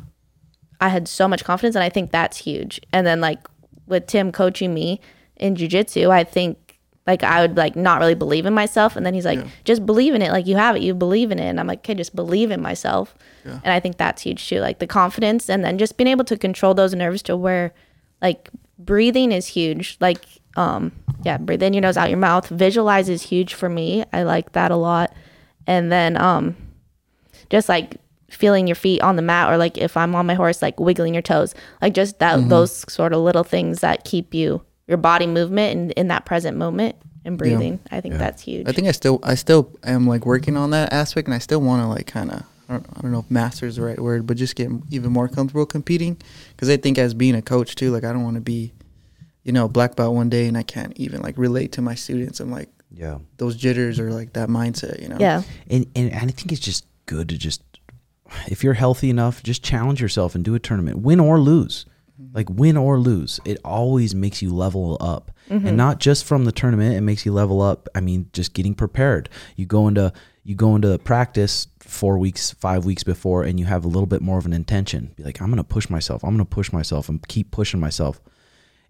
I had so much confidence, and I think that's huge. And then like with Tim coaching me in jujitsu, I think like I would like not really believe in myself, and then he's like, just believe in it, like you have it, you believe in it, and I'm like, okay, just believe in myself. And I think that's huge too, like the confidence, and then just being able to control those nerves to where like breathing is huge. Like um yeah breathe in your nose out your mouth. Visualize is huge for me. I like that a lot. And then um just like feeling your feet on the mat or like if i'm on my horse like wiggling your toes. Like just that those sort of little things that keep you your body movement and in that present moment and breathing i think that's huge I think I still I still am like working on that aspect, and I still want to like kind of I don't, I don't know if master is the right word, but just get even more comfortable competing. Because I think as being a coach too, like I don't want to be, you know, black belt one day and I can't even like relate to my students. I'm like Yeah. those jitters or like that mindset, you know. yeah And, and and I think it's just good to just if you're healthy enough, just challenge yourself and do a tournament, win or lose. Mm-hmm. Like win or lose, it always makes you level up, and mm-hmm. not just from the tournament. It makes you level up. I mean, just getting prepared. You go into you go into practice four weeks, five weeks before, and you have a little bit more of an intention. Be like, I'm gonna push myself. I'm gonna push myself and keep pushing myself,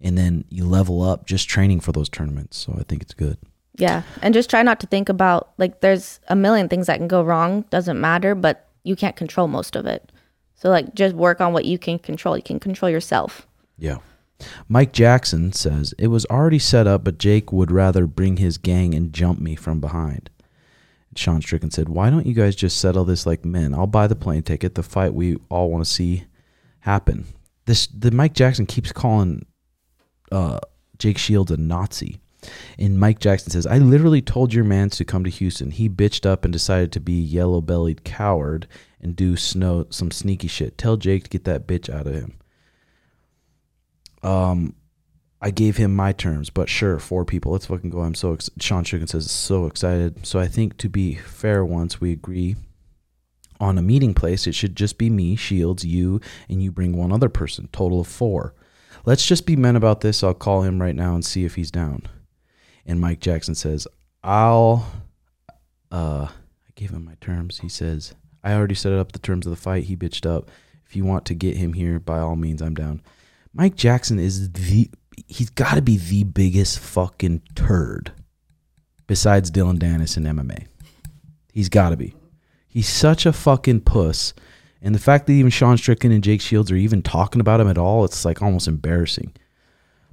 and then you level up just training for those tournaments. So I think it's good. Yeah. And just try not to think about like there's a million things that can go wrong, doesn't matter, but you can't control most of it. So like just work on what you can control. You can control yourself. Yeah. Mike Jackson says it was already set up, but Jake would rather bring his gang and jump me from behind. Sean Strickland said, "Why don't you guys just settle this like men? I'll buy the plane ticket, the fight we all want to see happen." This the Mike Jackson keeps calling uh, Jake Shields a Nazi. And Mike Jackson says, I literally told your mans to come to Houston. He bitched up and decided to be yellow bellied coward and do snow some sneaky shit. Tell Jake to get that bitch out of him. Um, I gave him my terms, but sure, four people. Let's fucking go. I'm so ex- Sean Chicken says so excited. So I think to be fair, once we agree on a meeting place, it should just be me, Shields, you, and you bring one other person. Total of four. Let's just be men about this. I'll call him right now and see if he's down. And Mike Jackson says, I'll. Uh, I gave him my terms. He says, I already set up the terms of the fight. He bitched up. If you want to get him here, by all means, I'm down. Mike Jackson is the. He's got to be the biggest fucking turd besides Dillon Danis in MMA. He's got to be. He's such a fucking puss. And the fact that even Sean Strickland and Jake Shields are even talking about him at all, it's like almost embarrassing.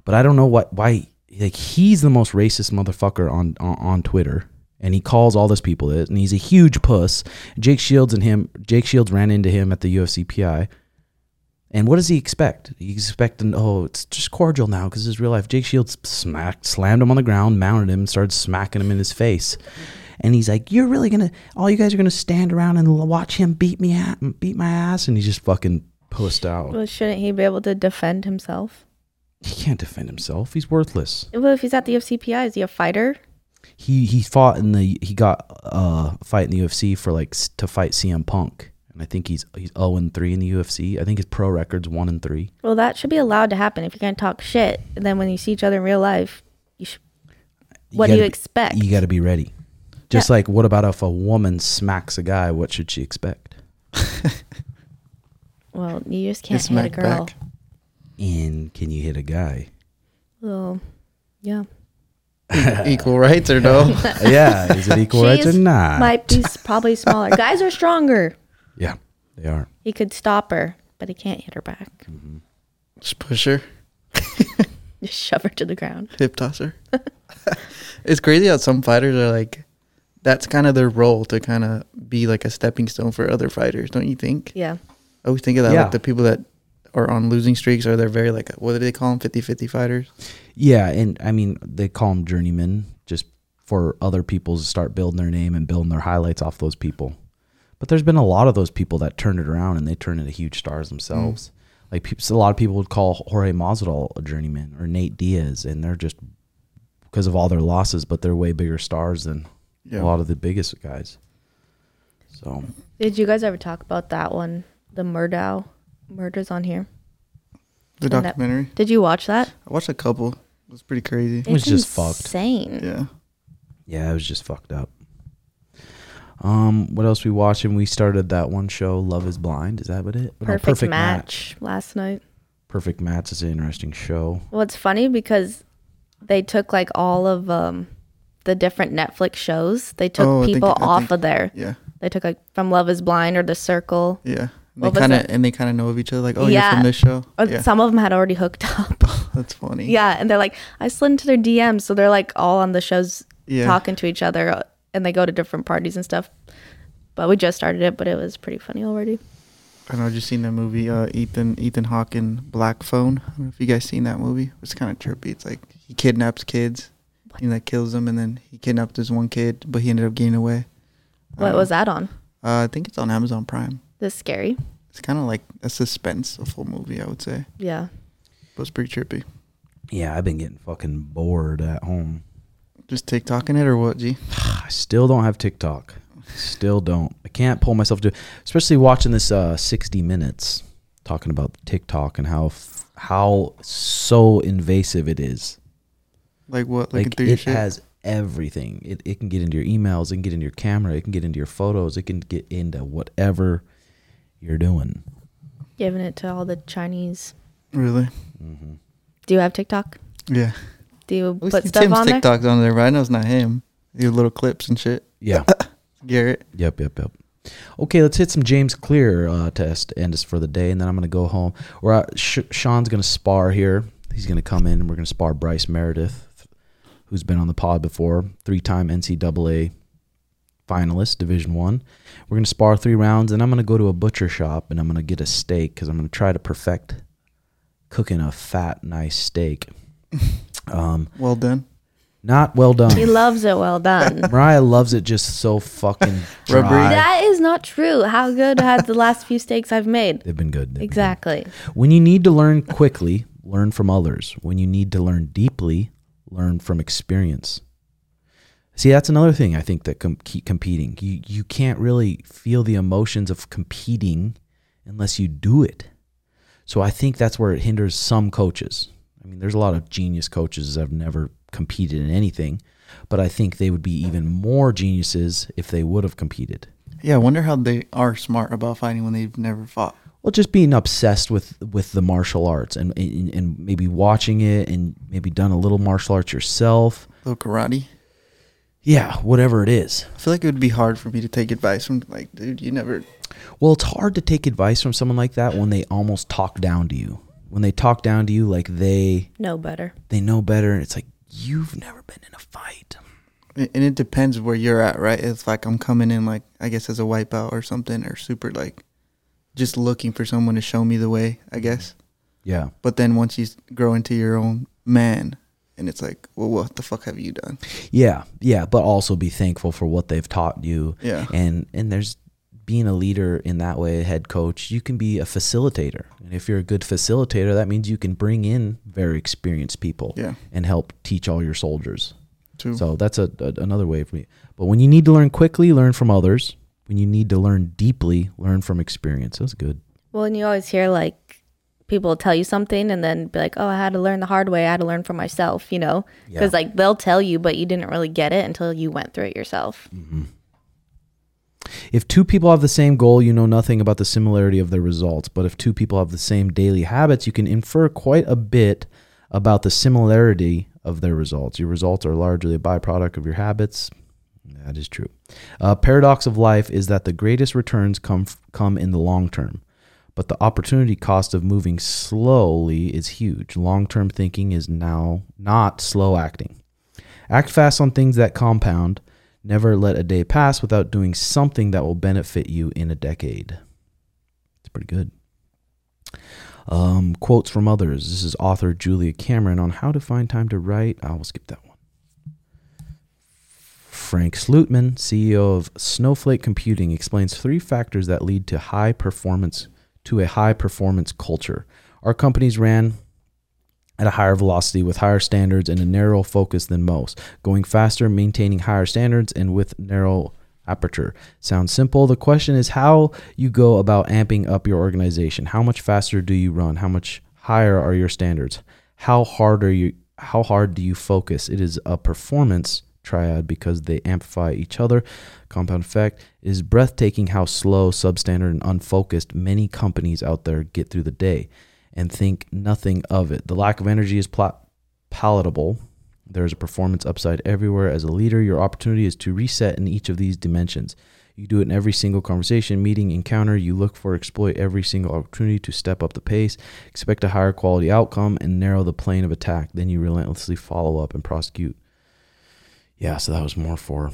But I don't know what why like he's the most racist motherfucker on on, on Twitter. And he calls all those people it, and he's a huge puss. Jake Shields and him, Jake Shields ran into him at the UFC PI. And what does he expect? He's expecting, oh, it's just cordial now because it's real life. Jake Shields smacked, slammed him on the ground, mounted him, and started smacking him in his face. And he's like, "You're really gonna? All you guys are gonna stand around and watch him beat me at, beat my ass?" And he's just fucking pussed out. Well, shouldn't he be able to defend himself? He can't defend himself. He's worthless. Well, if he's at the UFCPI, is he a fighter? He he fought in the he got uh, a fight in the UFC for like to fight CM Punk, and I think he's he's zero and three in the UFC. I think his pro record's one and three. Well, that should be allowed to happen if you can't talk shit. And then when you see each other in real life, you should. What do you be- expect? You got to be ready. Just like what about if a woman smacks a guy? What should she expect? Well, you just can't It's hit a girl. back. And can you hit a guy? Well, yeah. Equal rights or no? yeah, is it equal rights or not? Might be probably smaller. Guys are stronger. yeah, they are. He could stop her, but he can't hit her back. Mm-hmm. Just push her, Just shove her to the ground. hip toss her. it's crazy how some fighters are like, that's kind of their role to kind of be like a stepping stone for other fighters, don't you think? Yeah. I always think of that, Yeah. like the people that are on losing streaks are they're very like, what do they call them? 50 50 fighters? Yeah, and I mean they call them journeymen just for other people to start building their name and building their highlights off those people. But there's been a lot of those people that turned it around and they turned into huge stars themselves. Mm. Like people, a lot of people would call Jorge Masvidal a journeyman or Nate Diaz, and they're just because of all their losses, but they're way bigger stars than Yeah. a lot of the biggest guys. So Did you guys ever talk about that one? The Murdaugh murders on here. The And that- documentary. Did you watch that? I watched a couple. It was pretty crazy. It was It's just fucked. insane. Yeah. yeah, it was just fucked up. Um, what else we watching? We started that one show, Love Is Blind. Is that what it? No, Perfect, match, last night. Perfect Match is an interesting show. Well, it's funny because they took like all of um the different Netflix shows. They took Oh, I think- people off think- of there. Yeah. They took like from Love Is Blind or The Circle. Yeah. They kind of and they kind of know of each other. Like, oh, Yeah. you're from this show. Or yeah. some of them had already hooked up. That's funny. yeah, and they're like, I slid into their DMs, so they're like all on the shows Yeah. talking to each other, uh, and they go to different parties and stuff. But we just started it, but it was pretty funny already. I know. I just seen that movie. Uh, Ethan Ethan Hawke and Black Phone. I don't know if you guys seen that movie. It's kind of trippy. It's like he kidnaps kids, and that kills them, and then he kidnapped this one kid, but he ended up getting away. What Uh, was that on? Uh, I think it's on Amazon Prime. This scary? It's kind of like a suspense, a full movie, I would say. Yeah. But it's pretty trippy. Yeah, I've been getting fucking bored at home. Just TikToking it or what, G? I still don't have TikTok. Still don't. I can't pull myself to, especially watching this uh, 60 minutes talking about TikTok and how f- how so invasive it is. Like what? Looking Like it shit? has everything. It it can get into your emails. It can get into your camera. It can get into your photos. It can get into whatever you're doing. Giving it to all the Chinese. really? Do you have TikTok? Yeah. Do you We put see stuff Tim's on there? TikToks on there, but I know it's not him. Your little clips and shit. Yeah. Garrett. Yep, yep, yep. Okay, let's hit some James Clear uh, test end us for the day, and then I'm gonna go home. We're uh, Sh- Sean's gonna spar here. He's gonna come in, and we're gonna spar Bryce Meredith, who's been on the pod before, three-time NCAA finalist, Division One. We're gonna spar three rounds, and I'm gonna go to a butcher shop, and I'm gonna get a steak because I'm gonna try to perfect cooking a fat, nice steak. Um, Well done. not well done. He loves it well done. Mariah loves it just so fucking dry. that is not true. How good had the last few steaks I've made? They've been good. They've been good. Exactly. When you need to learn quickly, learn from others. When you need to learn deeply, learn from experience. See, that's another thing I think that com- keep competing. You you can't really feel the emotions of competing unless you do it. So I think that's where it hinders some coaches. I mean, there's a lot of genius coaches that have never competed in anything, but I think they would be even more geniuses if they would have competed. Yeah, I wonder how they are smart about fighting when they've never fought. Well, just being obsessed with with the martial arts and, and and maybe watching it and maybe done a little martial arts yourself. little karate. Yeah, whatever it is. I feel like it would be hard for me to take advice from like, dude, you never. Well, it's hard to take advice from someone like that when they almost talk down to you. When they talk down to you like they know better. they know better and it's like you've never been in a fight. And it depends where you're at, right? It's like I'm coming in like I guess as a wipeout or something, or super like, just looking for someone to show me the way, I mm-hmm. guess. Yeah. But then once you grow into your own man, and it's like, well, what the fuck have you done? Yeah, yeah, but also be thankful for what they've taught you. Yeah. And and there's being a leader in that way, a head coach, you can be a facilitator. And if you're a good facilitator, that means you can bring in very experienced people Yeah. and help teach all your soldiers. True. So that's a, a another way for me. But when you need to learn quickly, learn from others. When you need to learn deeply, learn from experience. That's good. Well, and you always hear like people tell you something and then be like, "Oh, I had to learn the hard way. I had to learn for myself," you know? Because Yeah. like they'll tell you, but you didn't really get it until you went through it yourself. If two people have the same goal, you know nothing about the similarity of their results. But if two people have the same daily habits, you can infer quite a bit about the similarity of their results. Your results are largely a byproduct of your habits. That is true. Uh, paradox of life is that the greatest returns come come in the long term, but the opportunity cost of moving slowly is huge. Long term thinking is now not slow acting. Act fast on things that compound. Never let a day pass without doing something that will benefit you in a decade. It's pretty good. Um, quotes from others. This is author Julia Cameron on how to find time to write. I will skip that one. Frank Slootman, CEO of Snowflake Computing, explains three factors that lead to high performance to a high performance culture. Our companies ran at a higher velocity with higher standards and a narrow focus than most, going faster, maintaining higher standards, and with narrow aperture. Sounds simple. The question is how you go about amping up your organization. How much faster do you run? How much higher are your standards? How hard are you how hard do you focus? It is a performance triad because they amplify each other. Compound effect is breathtaking how slow, substandard, and unfocused many companies out there get through the day and think nothing of it. The lack of energy is palatable. There is a performance upside everywhere. As a leader, your opportunity is to reset in each of these dimensions. You do it in every single conversation, meeting, encounter. You look for, exploit every single opportunity to step up the pace, expect a higher quality outcome, and narrow the plane of attack. Then you relentlessly follow up and prosecute. Yeah, so that was more for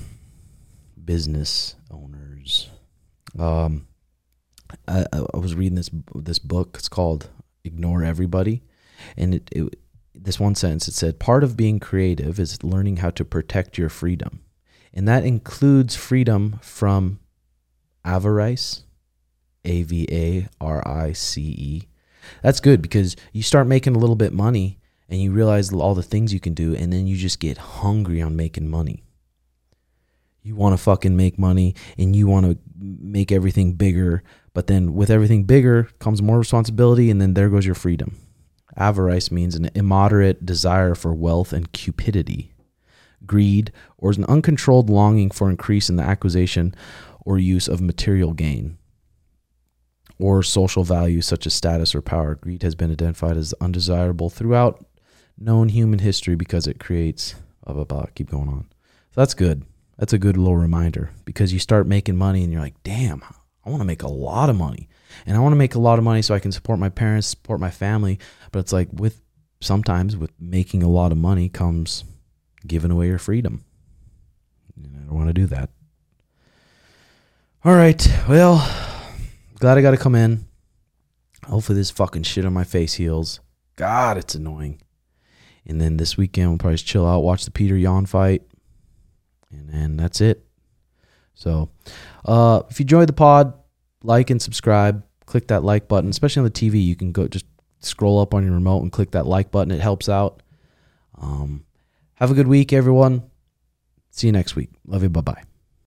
business owners. Um, I, I was reading this this book. It's called "Ignore Everybody," and it, it this one sentence it said part of being creative is learning how to protect your freedom, and that includes freedom from avarice, A V A R I C E. That's good because you start making a little bit money and you realize all the things you can do, and then you just get hungry on making money. You want to fucking make money and you want to make everything bigger, but then with everything bigger comes more responsibility, and then there goes your freedom. Avarice means an immoderate desire for wealth and cupidity. Greed, or is an uncontrolled longing for increase in the acquisition or use of material gain or social values such as status or power. Greed has been identified as undesirable throughout known human history because it creates blah blah blah. Keep going on. So that's good. That's a good little reminder because you start making money and you're like, damn, I want to make a lot of money. And I want to make a lot of money so I can support my parents, support my family. But it's like with sometimes with making a lot of money comes giving away your freedom. And I don't want to do that. All right. Well, glad I got to come in. Hopefully this fucking shit on my face heals. God, it's annoying. And then this weekend we'll probably just chill out, watch the Petr Yan fight, and then that's it. So, uh, if you enjoyed the pod, like and subscribe. Click that like button, especially on the TV. You can go just scroll up on your remote and click that like button. It helps out. Um, have a good week, everyone. See you next week. Love you. Bye bye.